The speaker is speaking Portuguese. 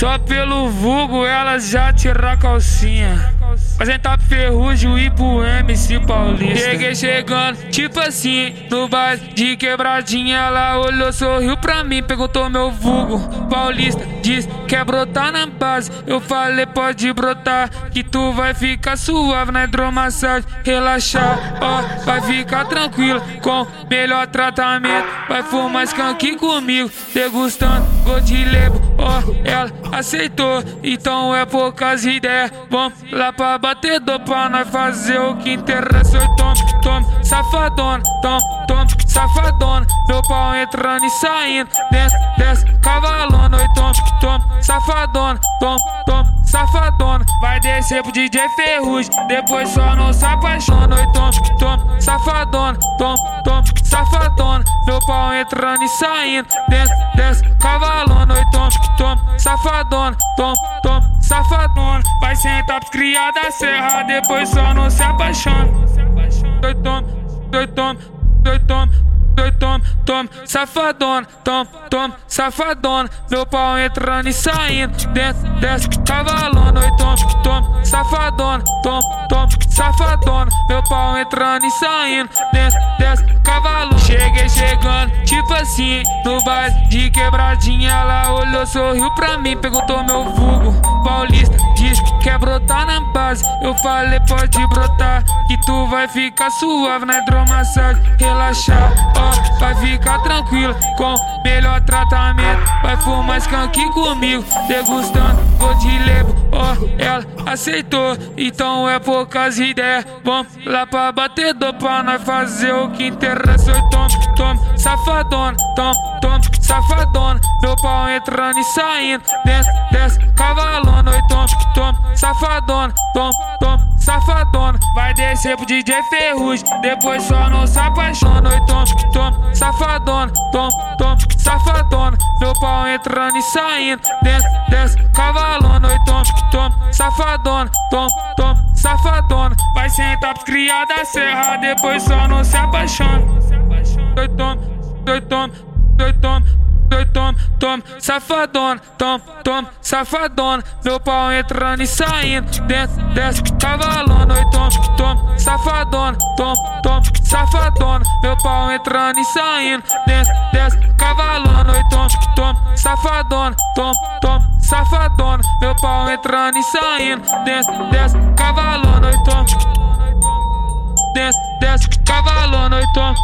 Só pelo vulgo elas já tirar a calcinha. Apresentar pro Ferrugem e pro MC Paulista. Cheguei chegando, tipo assim, no baile de quebradinha. Ela olhou, sorriu pra mim, perguntou meu vulgo. Paulista diz quer brotar na base. Eu falei, pode brotar, que tu vai ficar suave na hidromassagem. Relaxar, ó, vai ficar tranquilo com melhor tratamento. Vai fumar skunk comigo, degustando gosto de lebo, ó, ela aceitou. Então é poucas ideias, vamos lá pra batedor pra nós fazer o que interessa. Oi, tom, tom, safadona, tom, tom, safadona. Meu pau entrando e saindo, desce, desce, cavalona. Oi, tom, tom, safadona, tom, tom, safadona. Vai descer pro DJ Ferrugem, depois só não se apaixona. Oi, tom, tom, safadona, tom, tom, safadona. Meu pau entrando e saindo, desce, desce, cavalona. Oi, tom, tom, safadona, tom, safadona. Vai sentar pros criados da serra, depois só não se apaixona. Oi, tom, oi, tom, oi, tom oi, tom, tom, safadona, tom, tom, safadona. Meu pau entrando e saindo, dentro dessa cavalona, oi, tom, tom, safadona, tom, tom, safadona. Meu pau entrando e saindo, dentro dessa cavalona. Cheguei chegando, tipo assim, no baile de quebradinha. Ela olhou, sorriu pra mim, perguntou meu vulgo. Paulista diz que quer brotar na base. Eu falei, pode brotar, que tu vai ficar suave na hidromassagem. Relaxar, ó, vai ficar tranquilo com melhor tratamento. Vai fumar skunk comigo, degustando gosto de lebo, ó, ela aceitou. Então é poucas ideias, vamos lá pra batedor pra nós fazer o que interessa. Oi, tom, tom, safadona, tom, tom, safadona. Meu pau entrando e saindo, dentro dessa cavalona. Safadona, tom, tom, safadona. Vai descer pro DJ Ferrugem, depois só não se apaixona. Oi, tom, tom, safadona, tom, tom, safadona. Meu pau entrando e saindo, dentro dessa cavalona. Oi, tom, tom, safadona, tom, tom, safadona. Vai sentar pros criados da serra, depois só não se apaixona. Oi, tom, oi, tom, oi, tom. Oi, tom, tom, safadona, tom, tom, safadona. Meu pau entrando e saindo dentro dessa cavalona. Oi, tom, tom, safadona, tom, tom, safadona. Meu pau entrando e saindo dentro dessa cavalona. Oi, tom, tom, safadona, tom, tom, safadona. Meu pau entrando e saindo dentro dessa cavalona. Oi, tom, dentro dessa cavalona. Oi, tom.